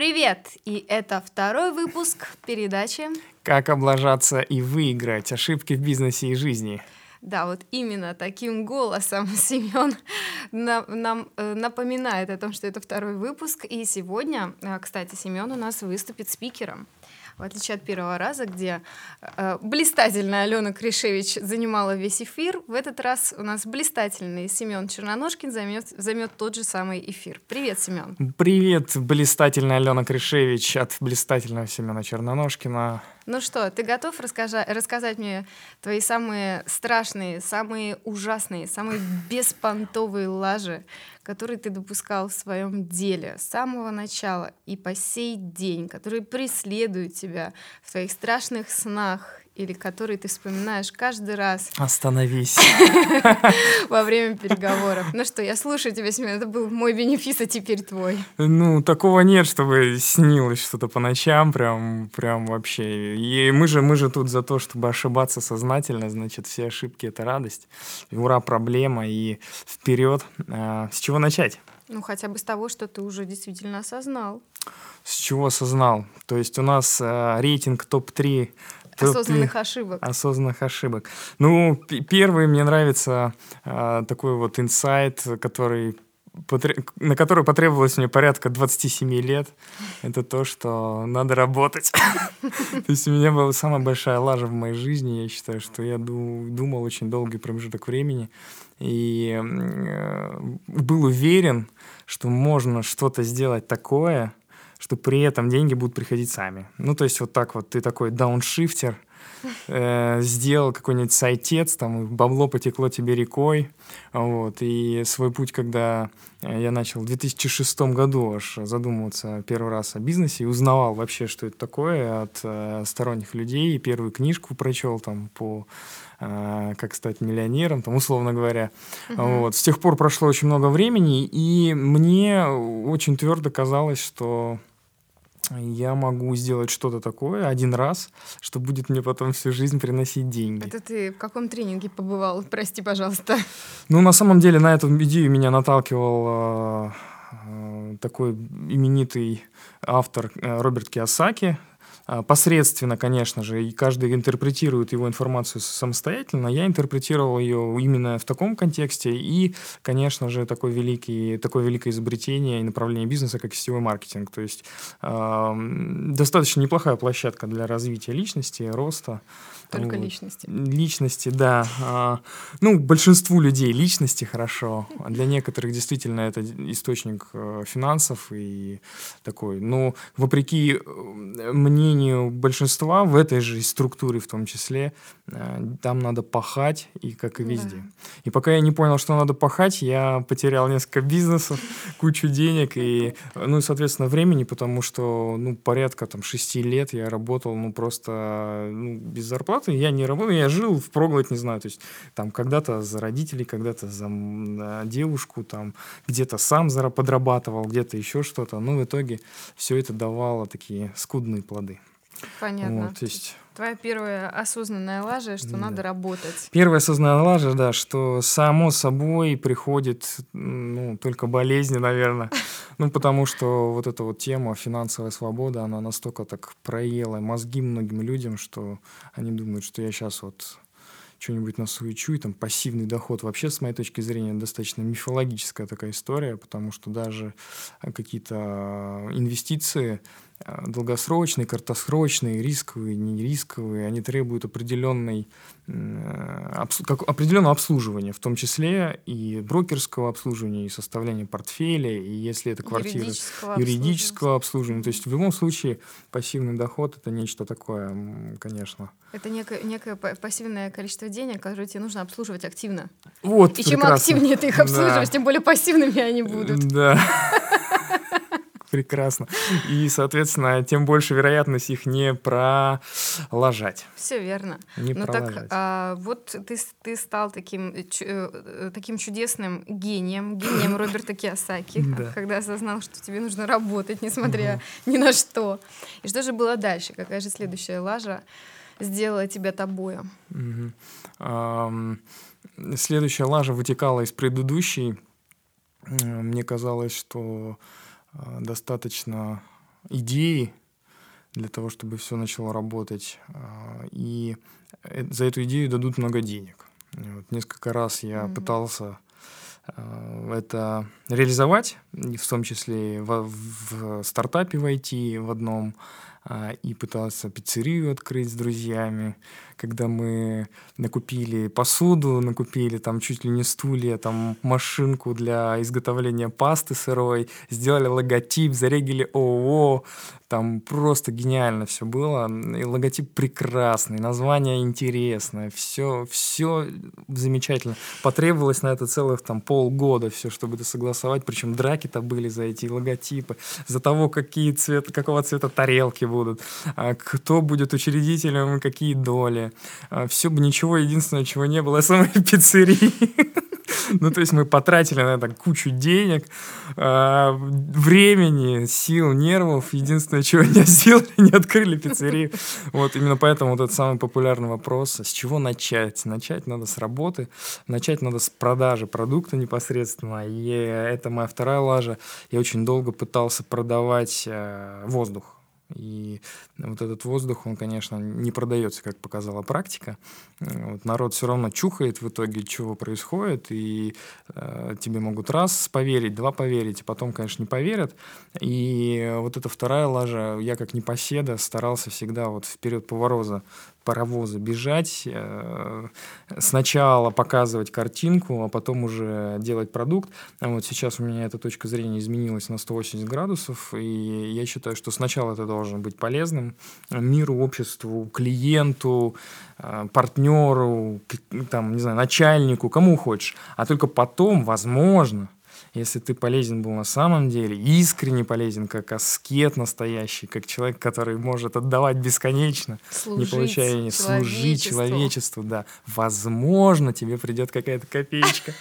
Привет! И это второй выпуск передачи «Как облажаться и выиграть. Ошибки в бизнесе и жизни». Да, вот именно таким голосом Семен нам э, напоминает о том, что это второй выпуск. И сегодня, э, кстати, Семен у нас выступит спикером в отличие от первого раза, где э, блистательная Алена Кришевич занимала весь эфир, в этот раз у нас блистательный Семен Черноножкин займет, займет тот же самый эфир. Привет, Семен. Привет, блистательная Алена Кришевич от блистательного Семена Черноножкина. Ну что, ты готов рассказать, рассказать мне твои самые страшные, самые ужасные, самые беспонтовые лажи, которые ты допускал в своем деле с самого начала и по сей день, которые преследуют тебя в твоих страшных снах или который ты вспоминаешь каждый раз. Остановись. Во время переговоров. Ну что, я слушаю тебя, Семен, это был мой бенефис, а теперь твой. Ну, такого нет, чтобы снилось что-то по ночам, прям, прям вообще. И мы же, мы же тут за то, чтобы ошибаться сознательно, значит, все ошибки — это радость. И ура, проблема, и вперед. А, с чего начать? Ну, хотя бы с того, что ты уже действительно осознал. С чего осознал? То есть у нас э, рейтинг топ-3 Осознанных ошибок. Осознанных ошибок. Ну, первый мне нравится э, такой вот инсайт, который на который потребовалось мне порядка 27 лет, это то, что надо работать. То есть у меня была самая большая лажа в моей жизни. Я считаю, что я думал очень долгий промежуток времени и э, был уверен, что можно что-то сделать такое, что при этом деньги будут приходить сами. Ну, то есть вот так вот ты такой дауншифтер, э, сделал какой-нибудь сайтец, там бабло потекло тебе рекой, вот, и свой путь, когда я начал в 2006 году аж задумываться первый раз о бизнесе и узнавал вообще, что это такое от э, сторонних людей, и первую книжку прочел там по э, как стать миллионером, там, условно говоря. Uh-huh. Вот. С тех пор прошло очень много времени, и мне очень твердо казалось, что я могу сделать что-то такое один раз, что будет мне потом всю жизнь приносить деньги. Это ты в каком тренинге побывал? Прости, пожалуйста. Ну, на самом деле, на эту идею меня наталкивал э, такой именитый автор э, Роберт Киосаки, а, посредственно, конечно же, и каждый интерпретирует его информацию самостоятельно. Я интерпретировал ее именно в таком контексте, и, конечно же, такое, великий, такое великое изобретение и направление бизнеса, как сетевой маркетинг. То есть э, достаточно неплохая площадка для развития личности, роста. Только вот. личности. Личности, да. А, ну, большинству людей личности хорошо. А для некоторых действительно это источник э, финансов и такой. Но вопреки э, мнению большинства в этой же структуре в том числе, э, там надо пахать, и как и везде. Да. И пока я не понял, что надо пахать, я потерял несколько бизнесов, кучу денег и, ну, соответственно, времени, потому что, ну, порядка там шести лет я работал, ну, просто ну, без зарплаты я не работал, я жил в проглоть, не знаю, то есть там когда-то за родителей, когда-то за девушку, там где-то сам подрабатывал, где-то еще что-то, но в итоге все это давало такие скудные плоды. Понятно. Вот, то есть... Твоя первая осознанная лажа, что да. надо работать. Первая осознанная лажа, да, что само собой приходит, ну, только болезни, наверное. Ну, потому что вот эта вот тема финансовая свобода, она настолько так проела мозги многим людям, что они думают, что я сейчас вот что-нибудь насуечу, и там пассивный доход вообще, с моей точки зрения, достаточно мифологическая такая история, потому что даже какие-то инвестиции Э, долгосрочные, краткосрочные, рисковые, не рисковые, они требуют определенной, э, обс, как, определенного обслуживания, в том числе и брокерского обслуживания, и составления портфеля, и если это квартира юридического, юридического обслуживания. То есть в любом случае пассивный доход это нечто такое, конечно. Это некое, некое пассивное количество денег, которое тебе нужно обслуживать активно. Вот, и чем активнее ты их обслуживаешь, да. тем более пассивными они будут. Да. Прекрасно. И, соответственно, тем больше вероятность их не пролажать. Все верно. Не ну так, а, вот ты, ты стал таким, э, э, таким чудесным гением, гением Роберта Киосаки, да. когда осознал, что тебе нужно работать, несмотря ни на что. И что же было дальше? Какая же следующая лажа сделала тебя тобою? Следующая лажа вытекала из предыдущей. Мне казалось, что достаточно идеи для того, чтобы все начало работать. А, и э, за эту идею дадут много денег. Вот несколько раз я mm-hmm. пытался это реализовать, в том числе в, в стартапе войти в одном, и пытался пиццерию открыть с друзьями, когда мы накупили посуду, накупили там чуть ли не стулья, там машинку для изготовления пасты сырой, сделали логотип, зарегили ООО, там просто гениально все было. И логотип прекрасный, название интересное, все, все замечательно. Потребовалось на это целых там полгода все, чтобы это согласовать. Причем драки-то были за эти логотипы, за того, какие цвета, какого цвета тарелки будут, а кто будет учредителем, какие доли. А все бы ничего, единственное, чего не было, самой пиццерии. Ну, то есть мы потратили на это кучу денег, а, времени, сил, нервов. Единственное, чего не сделали, не открыли пиццерию. Вот именно поэтому вот этот самый популярный вопрос, с чего начать? Начать надо с работы, начать надо с продажи продукта непосредственно. И это моя вторая лажа. Я очень долго пытался продавать э, воздух и вот этот воздух, он, конечно, не продается, как показала практика. Вот народ все равно чухает в итоге, чего происходит, и э, тебе могут раз поверить, два поверить, а потом, конечно, не поверят. И вот эта вторая лажа, я как непоседа старался всегда вот вперед повороза паровоза бежать, э, сначала показывать картинку, а потом уже делать продукт. А вот сейчас у меня эта точка зрения изменилась на 180 градусов, и я считаю, что сначала это должен быть полезным миру, обществу, клиенту, э, партнеру, там, не знаю, начальнику, кому хочешь, а только потом, возможно, если ты полезен был на самом деле, искренне полезен, как аскет настоящий, как человек, который может отдавать бесконечно, служить не получая ни служить человечеству, да, возможно, тебе придет какая-то копеечка.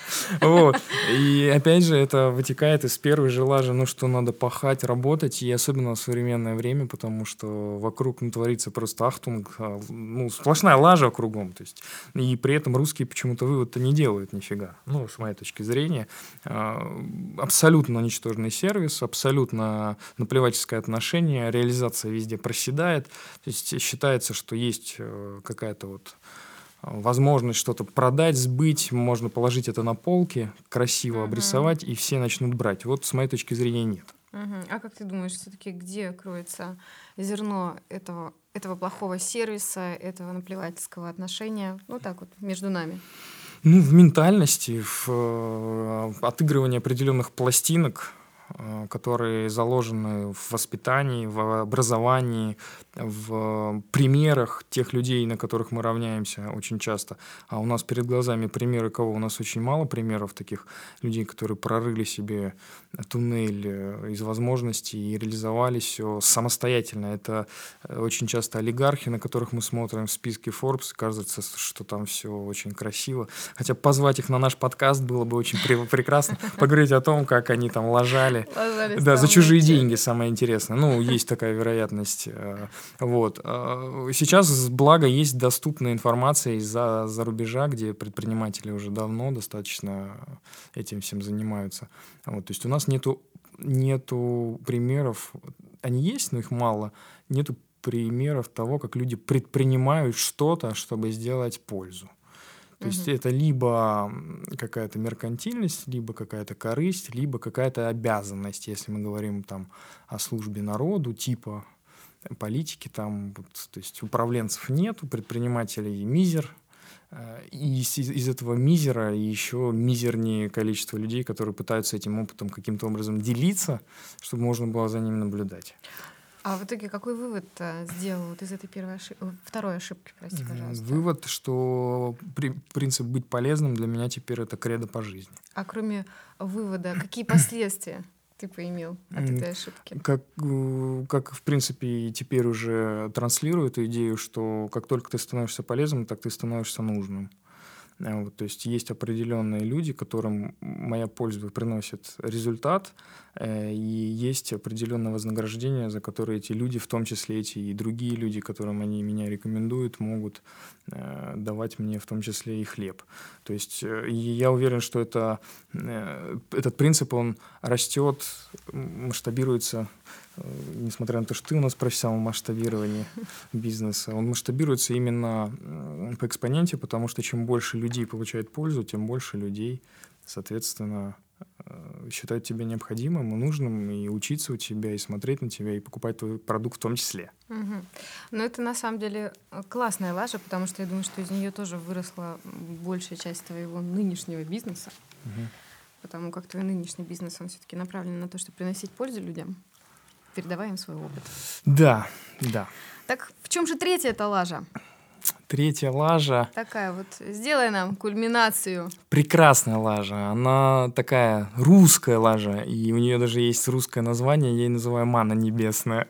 Вот. И опять же, это вытекает из первой же лажи, ну что надо пахать, работать, и особенно в современное время, потому что вокруг ну, творится просто ахтунг, а, ну, сплошная лажа кругом. То есть, и при этом русские почему-то вывод-то не делают нифига. Ну, с моей точки зрения а, абсолютно ничтожный сервис, абсолютно наплевательское отношение, реализация везде проседает. То есть считается, что есть э, какая-то вот возможность что-то продать, сбыть, можно положить это на полки, красиво обрисовать, и все начнут брать. Вот с моей точки зрения нет. А как ты думаешь, все-таки где кроется зерно этого, этого плохого сервиса, этого наплевательского отношения? Ну так вот, между нами. Ну, в ментальности, в э, отыгрывании определенных пластинок, которые заложены в воспитании, в образовании, в примерах тех людей, на которых мы равняемся очень часто. А у нас перед глазами примеры кого? У нас очень мало примеров таких людей, которые прорыли себе туннель э, из возможностей и реализовали все самостоятельно. Это э, очень часто олигархи, на которых мы смотрим в списке Forbes. Кажется, что там все очень красиво. Хотя позвать их на наш подкаст было бы очень прекрасно. Поговорить о том, как они там ложали. Да, за чужие деньги, самое интересное. Ну, есть такая вероятность э, вот. А, сейчас, благо, есть доступная информация из-за за рубежа, где предприниматели уже давно достаточно этим всем занимаются. Вот. То есть у нас нету, нету примеров, они есть, но их мало, нету примеров того, как люди предпринимают что-то, чтобы сделать пользу. То угу. есть это либо какая-то меркантильность, либо какая-то корысть, либо какая-то обязанность, если мы говорим там о службе народу, типа политики там, вот, то есть управленцев нету, предпринимателей мизер, э, и из, из этого мизера еще мизернее количество людей, которые пытаются этим опытом каким-то образом делиться, чтобы можно было за ним наблюдать. А в итоге какой вывод сделал вот из этой первой ошибки, второй ошибки, прости, пожалуйста? Вывод, что при, принцип быть полезным для меня теперь это кредо по жизни. А кроме вывода, какие последствия ты поимел от этой ошибки? Как, э, как, в принципе, теперь уже транслируют идею, что как только ты становишься полезным, так ты становишься нужным. Э, вот, то есть есть определенные люди, которым моя польза приносит результат, э, и есть определенное вознаграждение, за которое эти люди, в том числе эти и другие люди, которым они меня рекомендуют, могут э, давать мне в том числе и хлеб. То есть я уверен, что это, этот принцип, он растет, масштабируется несмотря на то, что ты у нас профессионал масштабирования бизнеса, он масштабируется именно по экспоненте, потому что чем больше людей получает пользу, тем больше людей, соответственно, э, считают тебя необходимым и нужным, и учиться у тебя, и смотреть на тебя, и покупать твой продукт в том числе. Угу. Но это на самом деле классная лажа, потому что я думаю, что из нее тоже выросла большая часть твоего нынешнего бизнеса. Угу. Потому как твой нынешний бизнес, он все-таки направлен на то, чтобы приносить пользу людям передавая им свой опыт. Да, да. Так в чем же третья эта лажа? Третья лажа. Такая вот, сделай нам кульминацию. Прекрасная лажа. Она такая русская лажа. И у нее даже есть русское название, я ее называю «Мана небесная».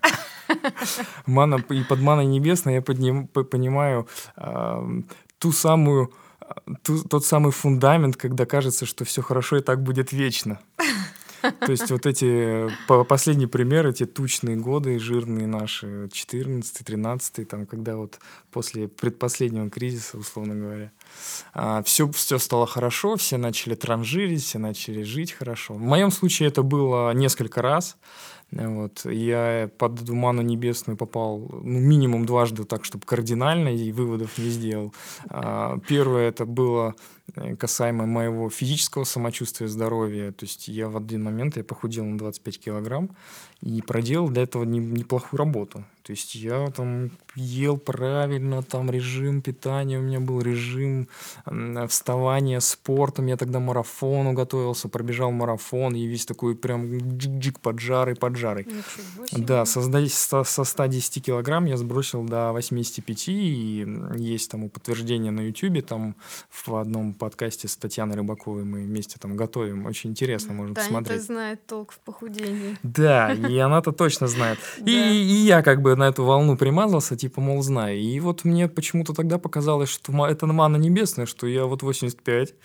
Мана, и под маной небесной я понимаю э, ту самую, ту, тот самый фундамент, когда кажется, что все хорошо и так будет вечно. То есть вот эти последний пример, эти тучные годы, жирные наши, 14 13 там, когда вот после предпоследнего кризиса, условно говоря, все, а, все стало хорошо, все начали транжирить, все начали жить хорошо. В моем случае это было несколько раз. Вот. Я под Думану Небесную попал ну, минимум дважды так, чтобы кардинально, и выводов не сделал. А, первое это было э, касаемо моего физического самочувствия, здоровья. То есть я в один момент я похудел на 25 килограмм и проделал для этого неплохую работу. То есть я там ел правильно, там режим питания у меня был, режим вставания, спортом. Я тогда марафону готовился, пробежал марафон, и весь такой прям джик-джик поджарый, поджарый. Да, со, со, со 110 килограмм я сбросил до 85, и есть тому подтверждение на YouTube, там в одном подкасте с Татьяной Рыбаковой мы вместе там готовим. Очень интересно, можно Таня посмотреть. знает толк в похудении. Да, и она-то точно знает. И, и я как бы на эту волну примазался, типа, мол, знаю. И вот мне почему-то тогда показалось, что это мана небесная, что я вот 85,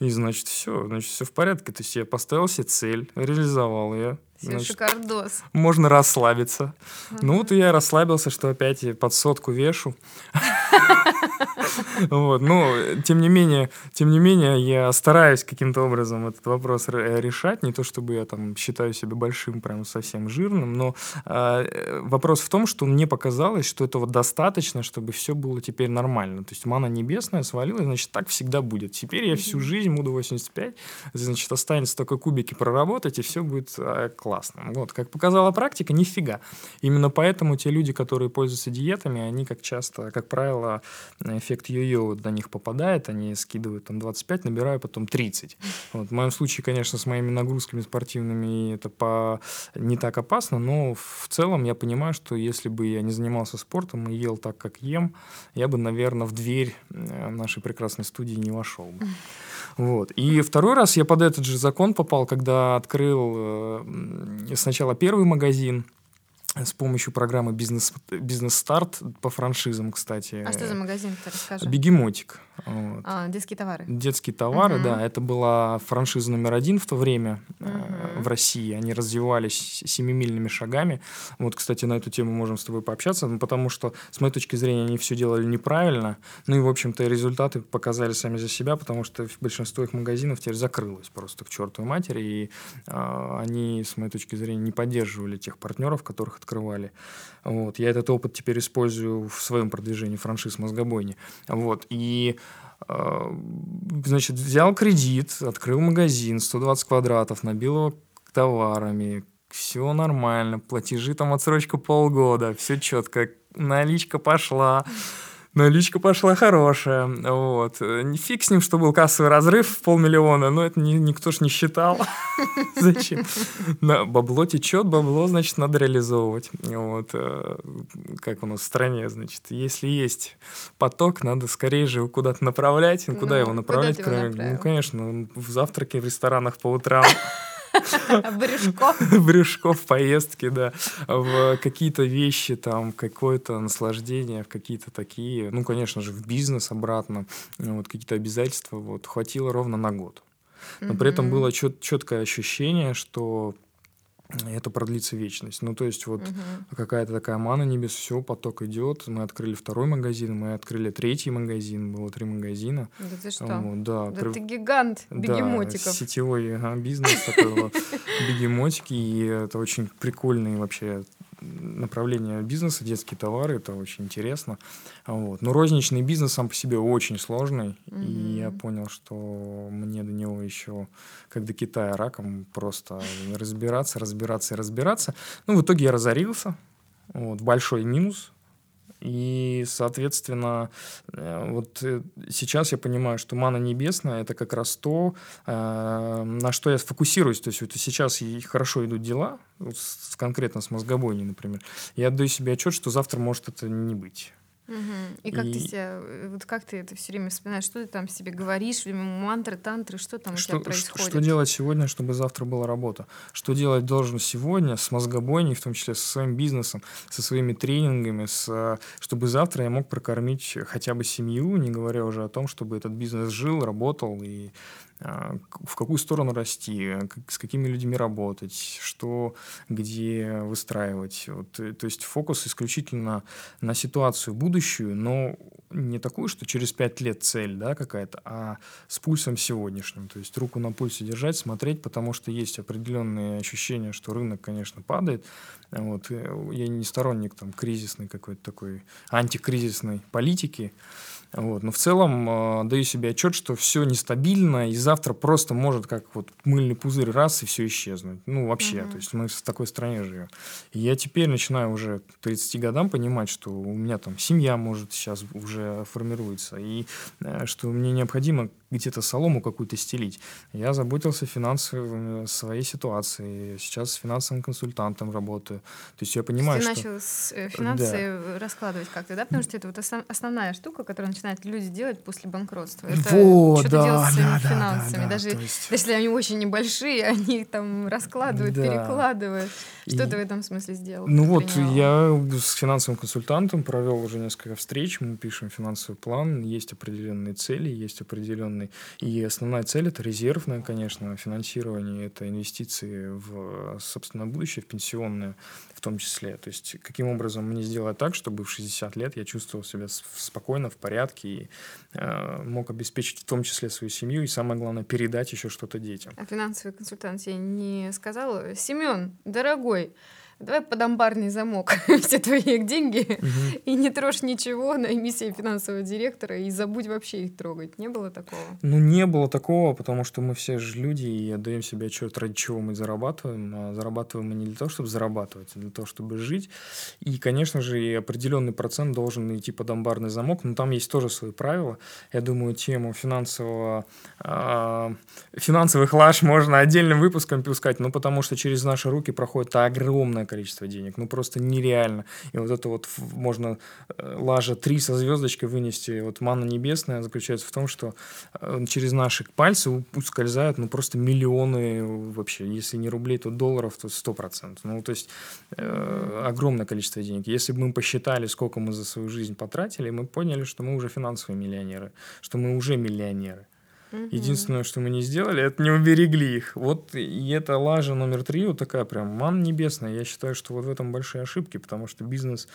и значит, все, значит, все в порядке. То есть я поставил себе цель, реализовал ее. Все значит, шикардос. Можно расслабиться. Uh-huh. Ну вот я расслабился, что опять под сотку вешу. Вот, но тем не менее, тем не менее, я стараюсь каким-то образом этот вопрос решать. Не то чтобы я там считаю себя большим, прям совсем жирным, но э, вопрос в том, что мне показалось, что этого достаточно, чтобы все было теперь нормально. То есть мана небесная свалилась, значит, так всегда будет. Теперь я всю жизнь буду 85, значит, останется только кубики проработать, и все будет э, классно. Вот, как показала практика, нифига. Именно поэтому те люди, которые пользуются диетами, они как часто, как правило, эффект йо-йо до них попадает, они скидывают там 25, набираю потом 30. Вот. В моем случае, конечно, с моими нагрузками спортивными это по... не так опасно, но в целом я понимаю, что если бы я не занимался спортом и ел так, как ем, я бы, наверное, в дверь э, нашей прекрасной студии не вошел бы. Вот. И второй раз я под этот же закон попал, когда открыл э, сначала первый магазин, с помощью программы «Бизнес, бизнес старт по франшизам, кстати. А что за магазин, ты расскажи? Бегемотик. Вот. А, детские товары. Детские товары, угу. да. Это была франшиза номер один в то время угу. в России. Они развивались семимильными шагами. Вот, кстати, на эту тему можем с тобой пообщаться, ну, потому что, с моей точки зрения, они все делали неправильно. Ну и, в общем-то, результаты показали сами за себя, потому что большинство их магазинов теперь закрылось просто к чертовой матери. И э, они, с моей точки зрения, не поддерживали тех партнеров, которых открывали. Вот. Я этот опыт теперь использую в своем продвижении франшиз «Мозгобойни». Вот. И значит, взял кредит, открыл магазин, 120 квадратов, набил его товарами, все нормально, платежи там отсрочка полгода, все четко, наличка пошла наличка пошла хорошая. Вот. Фиг с ним, что был кассовый разрыв в полмиллиона, но это ни, никто ж не считал. Зачем? Бабло течет, бабло, значит, надо реализовывать. Вот. Э, как у нас в стране, значит, если есть поток, надо скорее же его куда-то направлять. Куда его направлять? Ну, конечно, в завтраке в ресторанах по утрам. Брюшков. Брюшков поездки, да. В какие-то вещи, там, какое-то наслаждение, в какие-то такие, ну, конечно же, в бизнес обратно, вот какие-то обязательства, вот, хватило ровно на год. Но при этом было чет- четкое ощущение, что это продлится вечность. Ну, то есть вот угу. какая-то такая мана небес, все, поток идет. Мы открыли второй магазин, мы открыли третий магазин, было три магазина. Да ты что? Вот, да, да при... ты гигант бегемотиков. Да, сетевой ага, бизнес такой бегемотики, и это очень прикольный вообще направление бизнеса, детские товары, это очень интересно. Вот. Но розничный бизнес сам по себе очень сложный, mm-hmm. и я понял, что мне до него еще, как до Китая раком, просто разбираться, разбираться и разбираться. Ну, в итоге я разорился. Вот, большой минус, и, соответственно, э, вот э, сейчас я понимаю, что мана небесная – это как раз то, э, на что я сфокусируюсь. То есть вот сейчас хорошо идут дела, конкретно с мозгобойней, например. Я отдаю себе отчет, что завтра может это не быть. Угу. И как и... ты себя, вот как ты это все время вспоминаешь, что ты там себе говоришь, мантры, тантры, что там что, у тебя происходит? Что, делать сегодня, чтобы завтра была работа? Что делать должен сегодня с мозгобойней, в том числе со своим бизнесом, со своими тренингами, с, чтобы завтра я мог прокормить хотя бы семью, не говоря уже о том, чтобы этот бизнес жил, работал и в какую сторону расти, с какими людьми работать, что где выстраивать. Вот, э, то есть фокус исключительно на ситуацию будущую, но не такую, что через пять лет цель да, какая-то, а с пульсом сегодняшним. То есть руку на пульсе держать, смотреть, потому что есть определенные ощущения, что рынок, конечно, падает. Вот, э, я не сторонник там, кризисной какой-то такой антикризисной политики, вот. Но в целом э, даю себе отчет, что все нестабильно, и завтра просто может как вот мыльный пузырь раз и все исчезнуть. Ну, вообще, mm-hmm. то есть мы в такой стране живем. И я теперь начинаю уже к 30 годам понимать, что у меня там семья может сейчас уже формируется, и э, что мне необходимо где-то солому какую-то стелить. Я заботился финансово своей ситуацией. Сейчас с финансовым консультантом работаю. То есть я понимаю, Ты что... начал с э, финансы да. раскладывать как-то, да? Потому что это вот основная штука, которую начинают люди делать после банкротства. Это вот, что-то да, делать с своими да, финансами. Да, да, Даже есть... если они очень небольшие, они там раскладывают, да. перекладывают. Что и... ты в этом смысле сделал? Ну вот, принял? я с финансовым консультантом провел уже несколько встреч, мы пишем финансовый план, есть определенные цели, есть определенные определенный. И основная цель это резервное, конечно, финансирование, это инвестиции в собственное будущее, в пенсионное в том числе. То есть каким образом мне сделать так, чтобы в 60 лет я чувствовал себя спокойно, в порядке и э, мог обеспечить в том числе свою семью и самое главное передать еще что-то детям. А финансовый консультант тебе не сказал, Семен, дорогой, давай под амбарный замок все твои деньги угу. и не трожь ничего, найми себе финансового директора и забудь вообще их трогать. Не было такого? Ну, не было такого, потому что мы все же люди и отдаем себе отчет, ради чего мы зарабатываем. А зарабатываем мы не для того, чтобы зарабатывать, а для того, чтобы жить. И, конечно же, и определенный процент должен идти под амбарный замок, но там есть тоже свои правила. Я думаю, тему финансового, э, финансовых лаж можно отдельным выпуском пускать, ну, потому что через наши руки проходит огромное количество денег. Ну, просто нереально. И вот это вот можно э, лажа 3 со звездочкой вынести. Вот манна небесная заключается в том, что э, через наши пальцы ускользают, ну, просто миллионы вообще. Если не рублей, то долларов, то 100%. Ну, то есть э, огромное количество денег. Если бы мы посчитали, сколько мы за свою жизнь потратили, мы поняли, что мы уже финансовые миллионеры, что мы уже миллионеры. Единственное, что мы не сделали, это не уберегли их. Вот и это лажа номер три, вот такая прям ман небесная. Я считаю, что вот в этом большие ошибки, потому что бизнес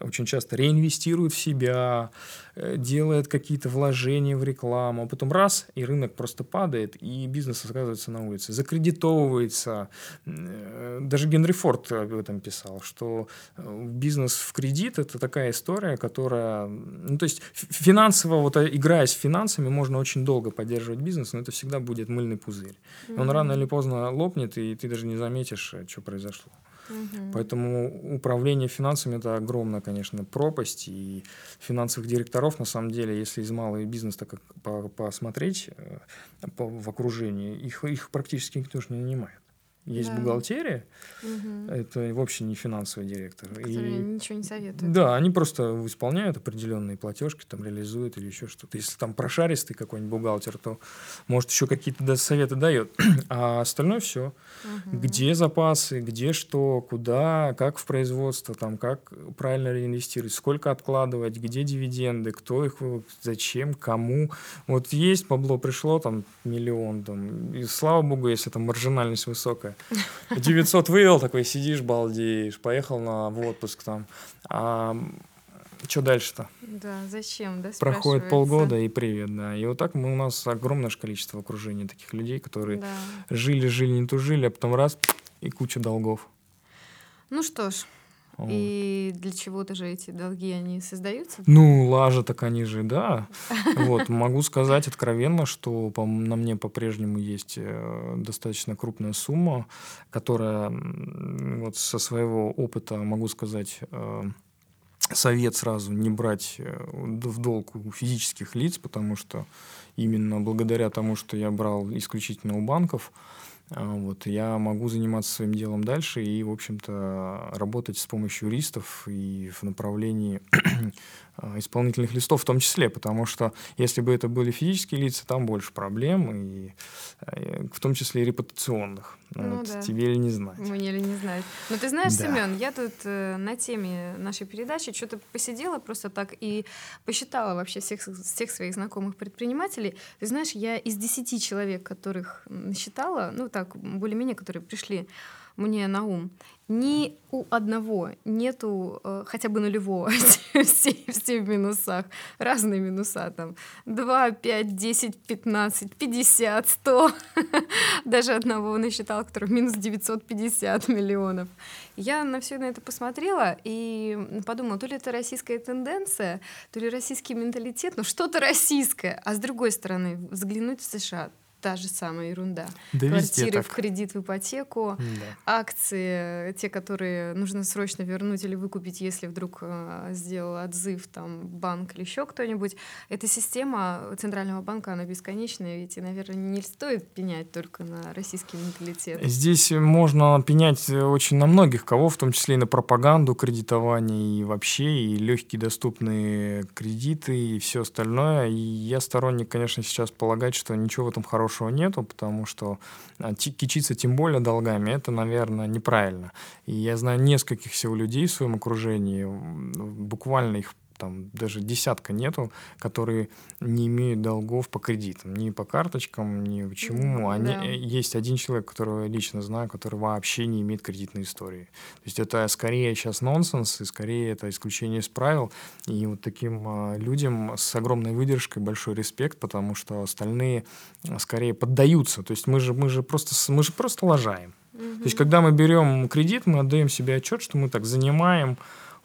очень часто реинвестирует в себя, э, делает какие-то вложения в рекламу, а потом раз, и рынок просто падает, и бизнес оказывается на улице, закредитовывается. Э, даже Генри Форд об этом писал, что э, бизнес в кредит – это такая история, которая... Ну, то есть финансово, вот играя с финансами, можно очень долго поддерживать поддерживать бизнес, но это всегда будет мыльный пузырь. Mm-hmm. Он рано или поздно лопнет, и ты даже не заметишь, э, что произошло. Mm-hmm. Поэтому управление финансами это огромная, конечно, пропасть. И финансовых директоров, на самом деле, если из малого бизнеса так посмотреть э, по, в окружении, их, их практически никто же не нанимает. Есть да. бухгалтерия, угу. это вообще не финансовый директор. Которые и, ничего не советуют. Да, они просто исполняют определенные платежки, там реализуют или еще что-то. Если там прошаристый какой-нибудь бухгалтер, то может еще какие-то советы дает. А остальное все. Угу. Где запасы, где что, куда, как в производство, там, как правильно реинвестировать, сколько откладывать, где дивиденды, кто их, зачем, кому. Вот есть бабло пришло, там миллион, там, и слава богу, если там маржинальность высокая такое. 900 вывел, такой сидишь, балдеешь, поехал на, в отпуск там. А, что дальше-то? Да, зачем, да, Проходит полгода и привет, да. И вот так мы, у нас огромное количество окружения таких людей, которые Да. жили, жили, не тужили, а потом раз и куча долгов. Ну что ж, Вот. и для чего-то же эти долги, они создаются? Ну, лажа так они же, да. Вот, могу сказать откровенно, что по- на мне по-прежнему есть э, достаточно крупная сумма, которая вот со своего опыта, могу сказать, э, совет сразу не брать э, в долг у физических лиц, потому что именно благодаря тому, что я брал исключительно у банков, вот, я могу заниматься своим делом дальше и, в общем-то, работать с помощью юристов и в направлении а, исполнительных листов в том числе, потому что если бы это были физические лица, там больше проблем, и э, в том числе и репутационных. Ну Вот, да. Тебе ли не знать. Мне ли не знать. Но ты знаешь, Да. Семен, я тут э, на теме нашей передачи что-то посидела просто так и посчитала вообще всех, всех своих знакомых предпринимателей. Ты знаешь, я из 10 человек, которых считала, ну так, более-менее, которые пришли мне на ум, ни у одного нету э, хотя бы нулевого все, все в минусах. Разные минуса там. 2, 5, 10, 15, 50, 100. Даже одного он насчитал, который минус 950 миллионов. Я на все на это посмотрела и подумала, то ли это российская тенденция, то ли российский менталитет, но что-то российское. А с другой стороны, взглянуть в США, та же самая ерунда. Да Квартиры в кредит в ипотеку, Да. акции, те, которые нужно срочно вернуть или выкупить, если вдруг э, сделал отзыв там банк или еще кто-нибудь. Эта система центрального банка, она бесконечная, ведь, наверное, не стоит пенять только на российский менталитет. Здесь можно пенять э, очень на многих кого, в том числе и на пропаганду кредитования и вообще, и легкие доступные кредиты и все остальное. И я сторонник, конечно, сейчас полагать, что ничего в этом хорошего нету, потому что а, кичиться тем более долгами, это, наверное, неправильно. И я знаю нескольких всего людей в своем окружении, буквально их там даже десятка нету, которые не имеют долгов по кредитам, ни по карточкам, ни почему. Они, Да. э, есть один человек, которого я лично знаю, который вообще не имеет кредитной истории. То есть это скорее сейчас нонсенс, и скорее это исключение из правил. И вот таким а, людям с огромной выдержкой большой респект, потому что остальные а, скорее поддаются. То есть мы же, мы же, просто, мы же просто лажаем. То есть, когда мы берем кредит, мы отдаем себе отчет, что мы так занимаем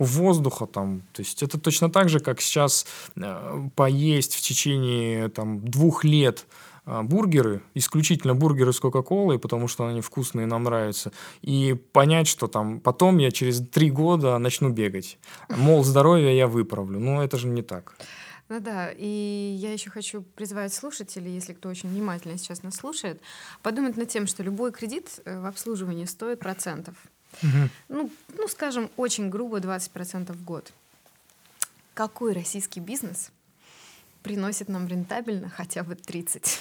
воздуха там. То есть это точно так же, как сейчас э, поесть в течение там, двух лет а, бургеры, исключительно бургеры с Кока-Колой, потому что они вкусные, нам нравятся, и понять, что там потом я через три года начну бегать. Мол, здоровье я выправлю. Ну, это же не так. Ну да, и я еще хочу призвать слушателей, если кто очень внимательно сейчас нас слушает, подумать над тем, что любой кредит э, в обслуживании стоит процентов. Ну, ну, скажем, очень грубо 20% в год. Какой российский бизнес приносит нам рентабельно хотя бы 30?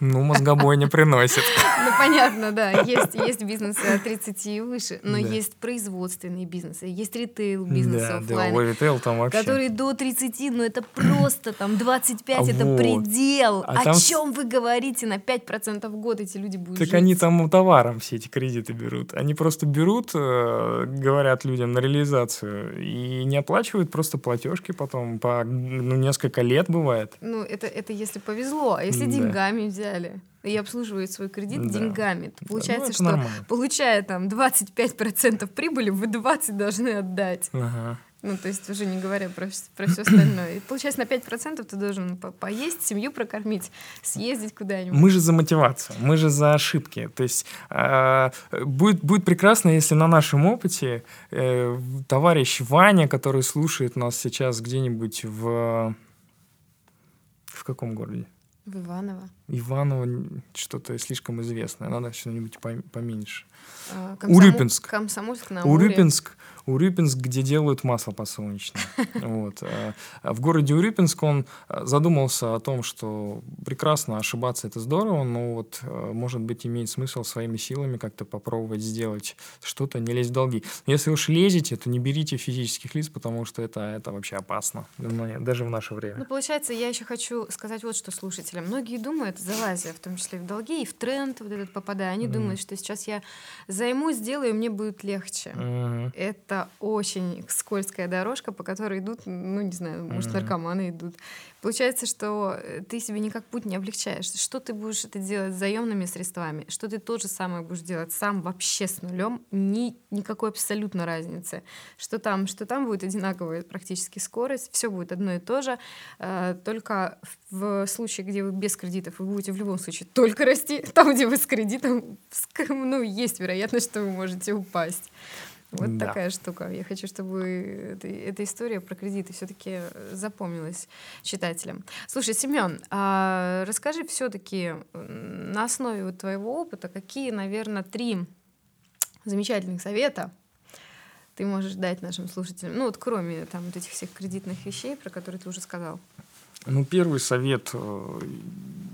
Ну, мозгобой не приносит. Ну, понятно, да. Есть, есть бизнесы от 30 и выше, но Да. есть производственные бизнесы, есть ритейл-бизнесы Да, да, оффлайн, ой, ритейл там вообще. которые до 30, ну это просто там 25, это Вот. предел. А О там чем вы говорите? На 5% в год эти люди будут Так жить. они там товаром все эти кредиты берут. Они просто берут, э, говорят людям на реализацию и не оплачивают просто платежки потом по ну, несколько лет бывает. Ну, это, это если повезло, а если Да. деньгами взяли и обслуживают свой кредит Да. деньгами, то Ну, получается, это что нормально. получая там 25% прибыли, вы 20 должны отдать. Ага. Ну, то есть уже не говоря про, про все остальное. И получается, на 5% ты должен по- поесть, семью прокормить, съездить куда-нибудь. Мы же за мотивацию, мы же за ошибки. То есть э, будет, будет прекрасно, если на нашем опыте э, товарищ Ваня, который слушает нас сейчас где-нибудь в... В каком городе? В Иваново. Иваново что-то слишком известное, надо что-нибудь пом- поменьше. А, Урюпинск. Комсомольск на. Урюпинск, Урюпинск, где делают масло подсолнечное. Вот. э, а В городе Урюпинск он задумался о том, что прекрасно ошибаться это здорово, но вот, может быть, имеет смысл своими силами как-то попробовать сделать что-то, не лезть в долги. Если уж лезете, то не берите физических лиц, потому что это, это вообще опасно, ну, даже в наше Ну, время. получается, я еще хочу сказать вот что слушателям. Многие думают, думают, залазя в том числе в долги и в тренд вот этот попадая, они mm. думают, что сейчас я займусь, сделаю, мне будет легче. Mm. Это очень скользкая дорожка, по которой идут, ну, не знаю, может, наркоманы идут. Получается, что э, ты себе никак путь не облегчаешь. Что ты будешь это делать с заемными средствами, что ты то же самое будешь делать сам вообще с нулем, ни, никакой абсолютно разницы. Что там, что там будет одинаковая практически скорость, все будет одно и то же, э, только в случае, где вы без кредитов, вы будете в любом случае только расти, там, где вы с кредитом, ну, есть вероятность, что вы можете упасть. Вот да. такая штука. Я хочу, чтобы эта, эта история про кредиты все-таки запомнилась читателям. Слушай, Семен, а расскажи все-таки на основе вот твоего опыта, какие, наверное, три замечательных совета ты можешь дать нашим слушателям, ну вот кроме там вот этих всех кредитных вещей, про которые ты уже сказал. Ну, первый совет э,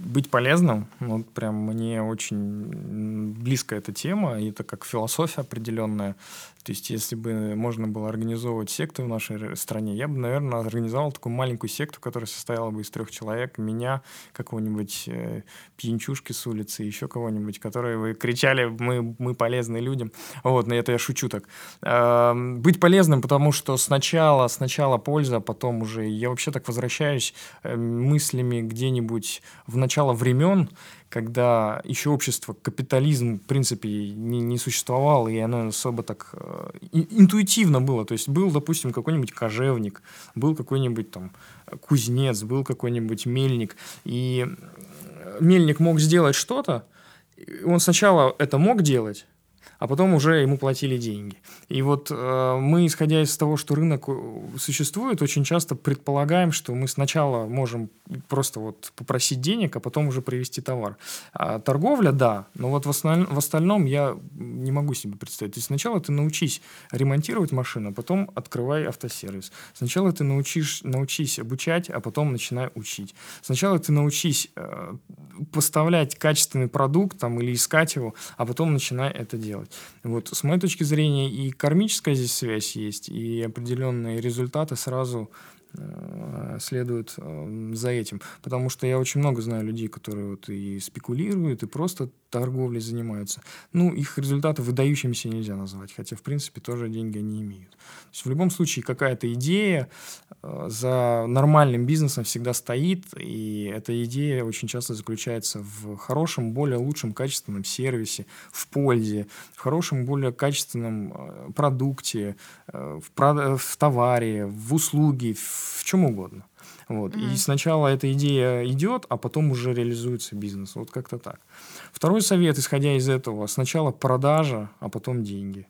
быть полезным. Вот прям мне очень близка эта тема, и это как философия определенная. То есть, если бы можно было организовывать секты в нашей стране, я бы, наверное, организовал такую маленькую секту, которая состояла бы из трех человек, меня, какого-нибудь э, пьянчушки с улицы, еще кого-нибудь, которые вы кричали, мы, мы полезны людям. Вот, но это я шучу так. Э, быть полезным, потому что сначала, сначала польза, а потом уже... Я вообще так возвращаюсь э, мыслями где-нибудь в начало времен, когда еще общество, капитализм, в принципе, не, не существовало, и оно особо так э, интуитивно было. То есть был, допустим, какой-нибудь кожевник, был какой-нибудь там кузнец, был какой-нибудь мельник, и мельник мог сделать что-то, он сначала это мог делать, а потом уже ему платили деньги. И вот э, мы, исходя из того, что рынок э, существует, очень часто предполагаем, что мы сначала можем просто вот попросить денег, а потом уже привезти товар. А торговля, да, но вот в, основ... в остальном я не могу себе представить. То есть сначала ты научись ремонтировать машину, а потом открывай автосервис. Сначала ты научишь, научись обучать, а потом начинай учить. Сначала ты научись э, поставлять качественный продукт там, или искать его, а потом начинай это делать. Вот, с моей точки зрения и кармическая здесь связь есть, и определенные результаты сразу э, следуют э, за этим. Потому что я очень много знаю людей, которые вот и спекулируют, и просто торговлей занимаются. Ну, их результаты выдающимися нельзя назвать, хотя, в принципе, тоже деньги они имеют. То есть в любом случае какая-то идея за нормальным бизнесом всегда стоит, и эта идея очень часто заключается в хорошем, более лучшем качественном сервисе, в пользе, в хорошем, более качественном э, продукте, э, в, прод... в товаре, в услуге, в чем угодно. Вот. Mm-hmm. И сначала эта идея идет, а потом уже реализуется бизнес. Вот как-то так. Второй совет, исходя из этого, сначала продажа, а потом деньги.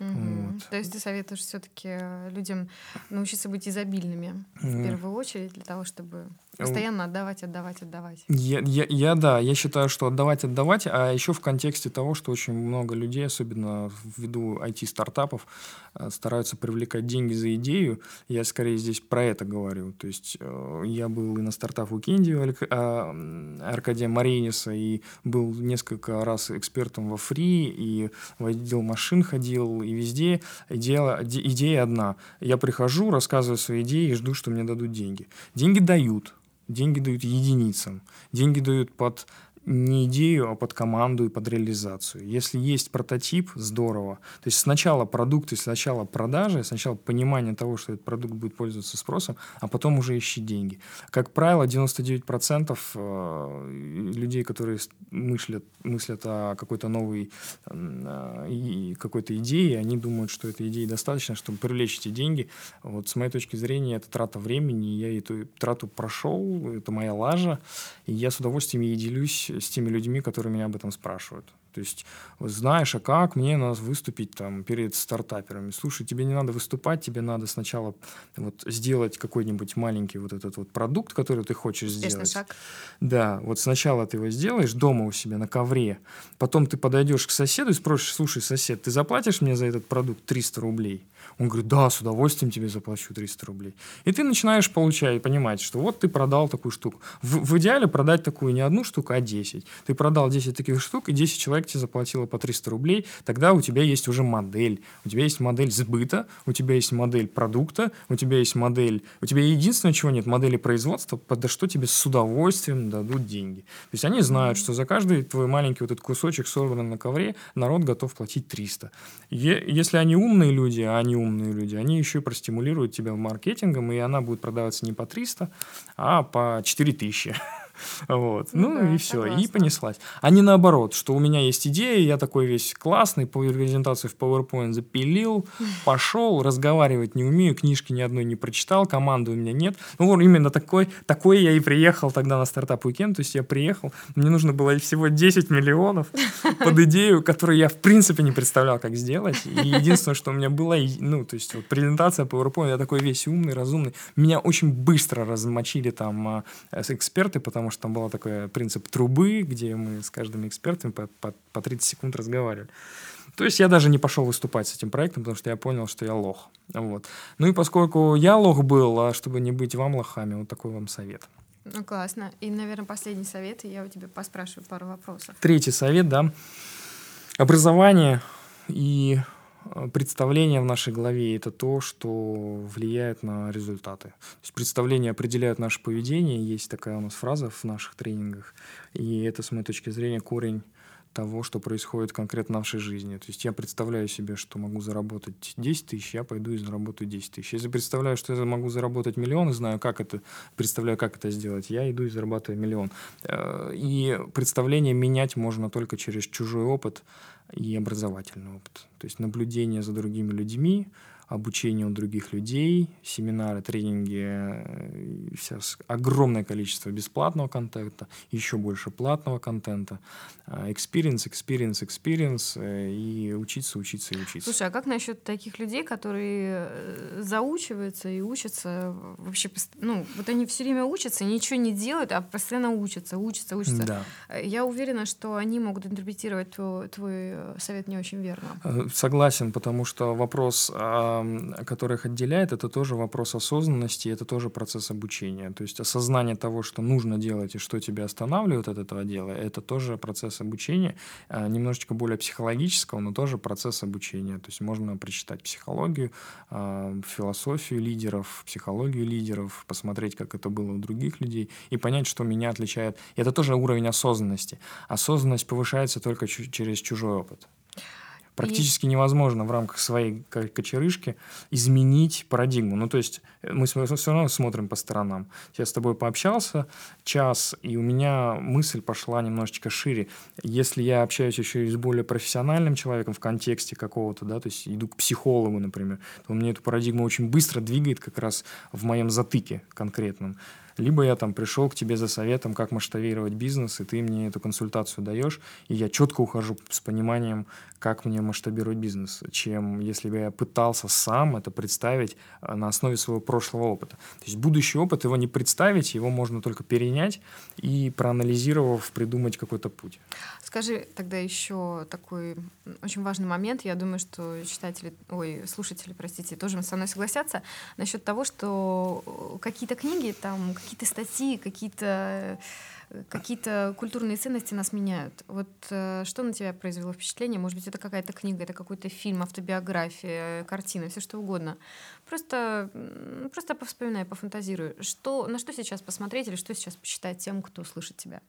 Угу. Вот. То есть ты советуешь все-таки людям научиться быть изобильными в первую очередь для того, чтобы постоянно отдавать, отдавать, отдавать. Я, я, я да, я считаю, что отдавать, отдавать, а еще в контексте того, что очень много людей, особенно ввиду IT-стартапов, э, стараются привлекать деньги за идею. Я скорее здесь про это говорю. То есть э, я был и на стартап у а, Аркадия Мариниса и был несколько раз экспертом во фри, и в отдел машин ходил, и везде идея, идея одна. Я прихожу, рассказываю свои идеи и жду, что мне дадут деньги. Деньги дают, деньги дают единицам, деньги дают под не идею, а под команду и под реализацию. Если есть прототип, здорово. То есть сначала продукты, сначала продажи, сначала понимание того, что этот продукт будет пользоваться спросом, а потом уже ищи деньги. Как правило, 99% э, людей, которые мыслят, мыслят о какой-то новой э, какой-то идее, они думают, что этой идеи достаточно, чтобы привлечь эти деньги. Вот с моей точки зрения, это трата времени, я эту трату прошел, это моя лажа, и я с удовольствием ей делюсь с теми людьми, которые меня об этом спрашивают. То есть, знаешь, а как мне надо выступить там перед стартаперами? Слушай, тебе не надо выступать, тебе надо сначала вот сделать какой-нибудь маленький вот этот вот продукт, который ты хочешь Успешный сделать. шаг. Да, вот сначала ты его сделаешь дома у себя на ковре, потом ты подойдешь к соседу и спросишь, слушай, сосед, ты заплатишь мне за этот продукт 300 рублей? Он говорит, да, с удовольствием тебе заплачу 300 рублей. И ты начинаешь получать, понимать, что вот ты продал такую штуку. В, в идеале продать такую не одну штуку, а 10. Ты продал 10 таких штук, и 10 человек проекте заплатила по 300 рублей, тогда у тебя есть уже модель. У тебя есть модель сбыта, у тебя есть модель продукта, у тебя есть модель... У тебя единственное, чего нет, модели производства, под что тебе с удовольствием дадут деньги. То есть они знают, что за каждый твой маленький вот этот кусочек, сорванный на ковре, народ готов платить 300. Если они умные люди, а они умные люди, они еще и простимулируют тебя маркетингом, и она будет продаваться не по 300, а по 4000. Вот. Ну, ну да, и все. Согласна. И понеслась. А не наоборот, что у меня есть идея, я такой весь классный, по презентации в PowerPoint запилил, пошел, разговаривать не умею, книжки ни одной не прочитал, команды у меня нет. Ну, вот именно такой, такой я и приехал тогда на стартап уикенд. То есть я приехал, мне нужно было всего 10 миллионов под идею, которую я в принципе не представлял, как сделать. И единственное, что у меня было, ну, то есть вот презентация PowerPoint, я такой весь умный, разумный. Меня очень быстро размочили там а, эксперты, потому потому что там был такой принцип трубы, где мы с каждыми экспертами по, по, по 30 секунд разговаривали. То есть я даже не пошел выступать с этим проектом, потому что я понял, что я лох. Вот. Ну и поскольку я лох был, а чтобы не быть вам лохами, вот такой вам совет. Ну, классно. И, наверное, последний совет, и я у тебя поспрашиваю пару вопросов. Третий совет, да. Образование и представление в нашей голове – это то, что влияет на результаты. То есть представления определяют наше поведение. Есть такая у нас фраза в наших тренингах. И это, с моей точки зрения, корень того, что происходит конкретно в нашей жизни. То есть я представляю себе, что могу заработать 10 тысяч, я пойду и заработаю 10 тысяч. Если представляю, что я могу заработать миллион и знаю, как это, представляю, как это сделать, я иду и зарабатываю миллион. Э, и представление менять можно только через чужой опыт и образовательный опыт. То есть наблюдение за другими людьми, обучение у других людей, семинары, тренинги, э, сейчас огромное количество бесплатного контента, еще больше платного контента, experience, experience, experience, и учиться, учиться и учиться. Слушай, а как насчет таких людей, которые э, заучиваются и учатся вообще, ну, вот они все время учатся, ничего не делают, а постоянно учатся, учатся, учатся. Да. Э, я уверена, что они могут интерпретировать твой, твой совет не очень верно. Согласен, потому что вопрос который их отделяет, это тоже вопрос осознанности, это тоже процесс обучения. То есть осознание того, что нужно делать и что тебя останавливает от этого дела, это тоже процесс обучения, а, немножечко более психологического, но тоже процесс обучения. То есть можно прочитать психологию, а, философию лидеров, психологию лидеров, посмотреть, как это было у других людей и понять, что меня отличает. И это тоже уровень осознанности. Осознанность повышается только через чужой опыт. Практически и... невозможно в рамках своей кочерышки изменить парадигму. Ну, то есть мы все равно смотрим по сторонам. Я с тобой пообщался час, и у меня мысль пошла немножечко шире. Если я общаюсь еще и с более профессиональным человеком в контексте какого-то, да, то есть иду к психологу, например, то меня эту парадигму очень быстро двигает как раз в моем затыке конкретном. Либо я там пришел к тебе за советом, как масштабировать бизнес, и ты мне эту консультацию даешь, и я четко ухожу с пониманием, как мне масштабировать бизнес, чем если бы я пытался сам это представить э, на основе своего прошлого опыта. То есть будущий опыт, его не представить, его можно только перенять и проанализировав, придумать какой-то путь. Скажи тогда еще такой очень важный момент. Я думаю, что читатели, ой, слушатели, простите, тоже со мной согласятся насчет того, что э, какие-то книги, там, какие-то статьи, какие-то какие-то культурные ценности нас меняют. Вот э, что на тебя произвело впечатление? Может быть, это какая-то книга, это какой-то фильм, автобиография, картина, все что угодно. Просто, просто повспоминай, пофантазируй. Что, на что сейчас посмотреть или что сейчас почитать тем, кто слышит тебя?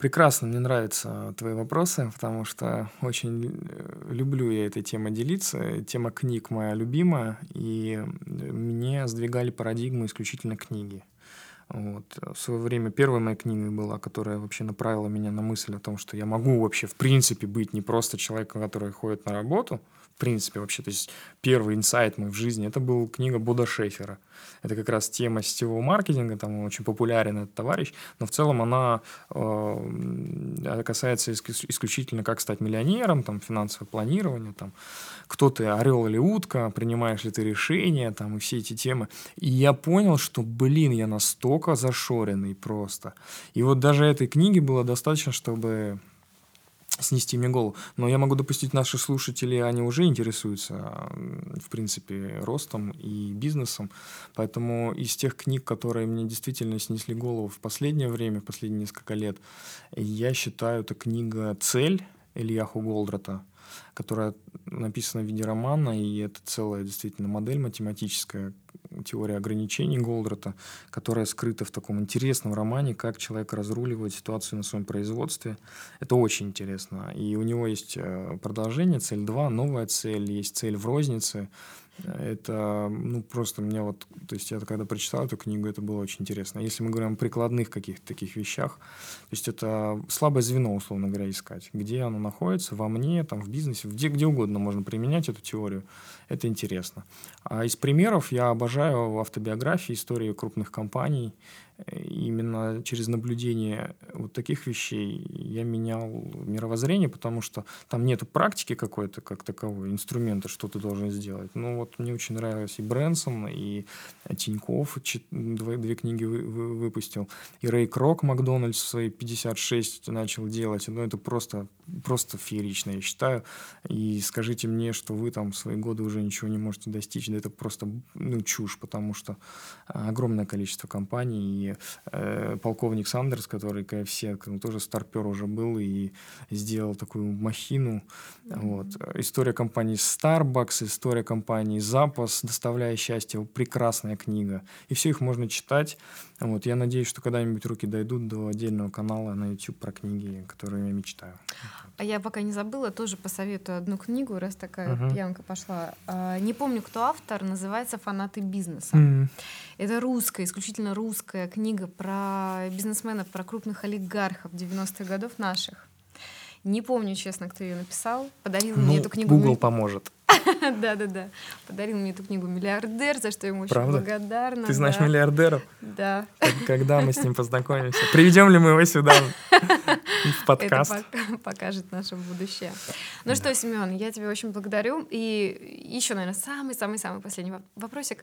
Прекрасно, мне нравятся твои вопросы, потому что очень э, люблю я этой темой делиться. Тема книг моя любимая, и мне сдвигали парадигму исключительно книги. Вот. В свое время первой моей книгой была, которая вообще направила меня на мысль о том, что я могу вообще в принципе быть не просто человеком, который ходит на работу, принципе вообще, то есть первый инсайт мой в жизни, это была книга Бода Шефера. Это как раз тема сетевого маркетинга, там очень популярен этот товарищ, но в целом она э, касается исключительно как стать миллионером, там финансовое планирование, там кто ты, орел или утка, принимаешь ли ты решения, там, и все эти темы. И я понял, что, блин, я настолько зашоренный просто. И вот даже этой книги было достаточно, чтобы снести мне голову. Но я могу допустить, наши слушатели, они уже интересуются, в принципе, ростом и бизнесом. Поэтому из тех книг, которые мне действительно снесли голову в последнее время, в последние несколько лет, я считаю, это книга «Цель» Ильяху Голдрата, которая написана в виде романа, и это целая действительно модель математическая, теория ограничений Голдрата, которая скрыта в таком интересном романе, как человек разруливает ситуацию на своем производстве. Это очень интересно. И у него есть э, продолжение, цель 2, новая цель, есть цель в рознице, это, ну, просто мне вот, то есть я когда прочитал эту книгу, это было очень интересно. Если мы говорим о прикладных каких-то таких вещах, то есть это слабое звено, условно говоря, искать. Где оно находится, во мне, там, в бизнесе, где, где угодно можно применять эту теорию. Это интересно. А из примеров я обожаю автобиографии, истории крупных компаний, именно через наблюдение вот таких вещей я менял мировоззрение, потому что там нету практики какой-то как таковой, инструмента, что ты должен сделать. Ну вот мне очень нравилось и Брэнсон, и Тиньков две, книги вы, вы, выпустил, и Рэй Крок Макдональдс в свои 56 начал делать. Ну это просто, просто феерично, я считаю. И скажите мне, что вы там в свои годы уже ничего не можете достичь, да это просто ну, чушь, потому что огромное количество компаний, и э, полковник Сандерс, который КФС, он тоже старпер уже был и сделал такую махину. Mm-hmm. Вот. История компании Starbucks, история компании Запас, доставляя счастье, прекрасная книга. И все их можно читать. Вот. Я надеюсь, что когда-нибудь руки дойдут до отдельного канала на YouTube про книги, которые я мечтаю. А я пока не забыла, тоже посоветую одну книгу, раз такая uh-huh. пьянка пошла. А, не помню, кто автор, называется «Фанаты бизнеса». Uh-huh. Это русская, исключительно русская книга про бизнесменов, про крупных олигархов 90-х годов наших. Не помню, честно, кто ее написал. Подарил ну, мне эту книгу. Google поможет. Да-да-да. Подарил мне эту книгу «Миллиардер», за что ему очень Правда? благодарна. Ты знаешь да. миллиардеров? Да. Когда мы с ним познакомимся? Приведем ли мы его сюда в подкаст? Это покажет наше будущее. Ну что, Семен, я тебе очень благодарю. И еще, наверное, самый-самый-самый последний вопросик.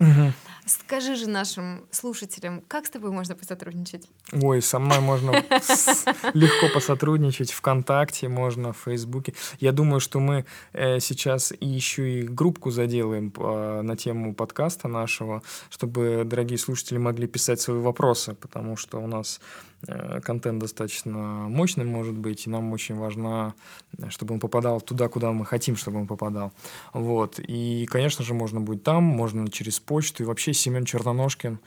Скажи же нашим слушателям, как с тобой можно посотрудничать? Ой, со мной можно легко посотрудничать. ВКонтакте можно, в Фейсбуке. Я думаю, что мы э, сейчас еще еще и группку заделаем по, на тему подкаста нашего, чтобы дорогие слушатели могли писать свои вопросы, потому что у нас э, контент достаточно мощный может быть, и нам очень важно, чтобы он попадал туда, куда мы хотим, чтобы он попадал. Вот. И, конечно же, можно будет там, можно через почту. И вообще Семен Черноножкин,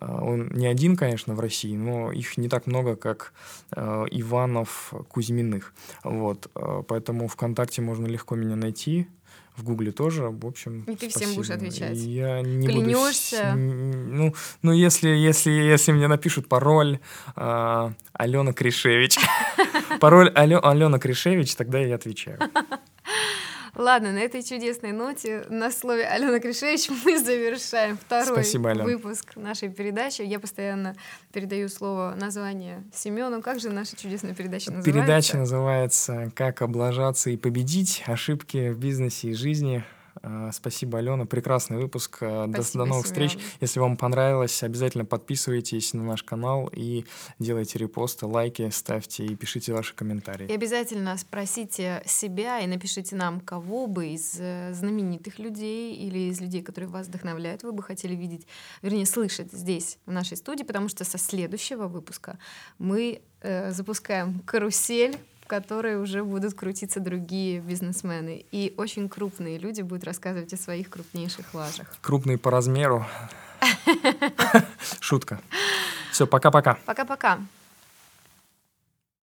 э, он не один, конечно, в России, но их не так много, как э, Иванов Кузьминых. Вот. Поэтому ВКонтакте можно легко меня найти в Гугле тоже, в общем. И ты всем будешь отвечать. Я не Клянешься. буду. Ну, ну если, если, если мне напишут пароль э, Алена Кришевич, пароль Алена Кришевич, тогда я отвечаю. Ладно, на этой чудесной ноте, на слове Алена Кришевич мы завершаем второй Спасибо, выпуск нашей передачи. Я постоянно передаю слово название Семену. Как же наша чудесная передача называется? Передача называется «Как облажаться и победить. Ошибки в бизнесе и жизни». А, спасибо, Алена. Прекрасный выпуск. А, Спасибо, до, до новых встреч. Если вам понравилось, обязательно подписывайтесь на наш канал и делайте репосты, лайки, ставьте и пишите ваши комментарии. И обязательно спросите себя и напишите нам, кого бы из э, знаменитых людей или из людей, которые вас вдохновляют, вы бы хотели видеть, вернее, слышать здесь, в нашей студии, потому что со следующего выпуска мы э, запускаем карусель которой уже будут крутиться другие бизнесмены. И очень крупные люди будут рассказывать о своих крупнейших лажах. Крупные по размеру. Шутка. Все, пока-пока. Пока-пока.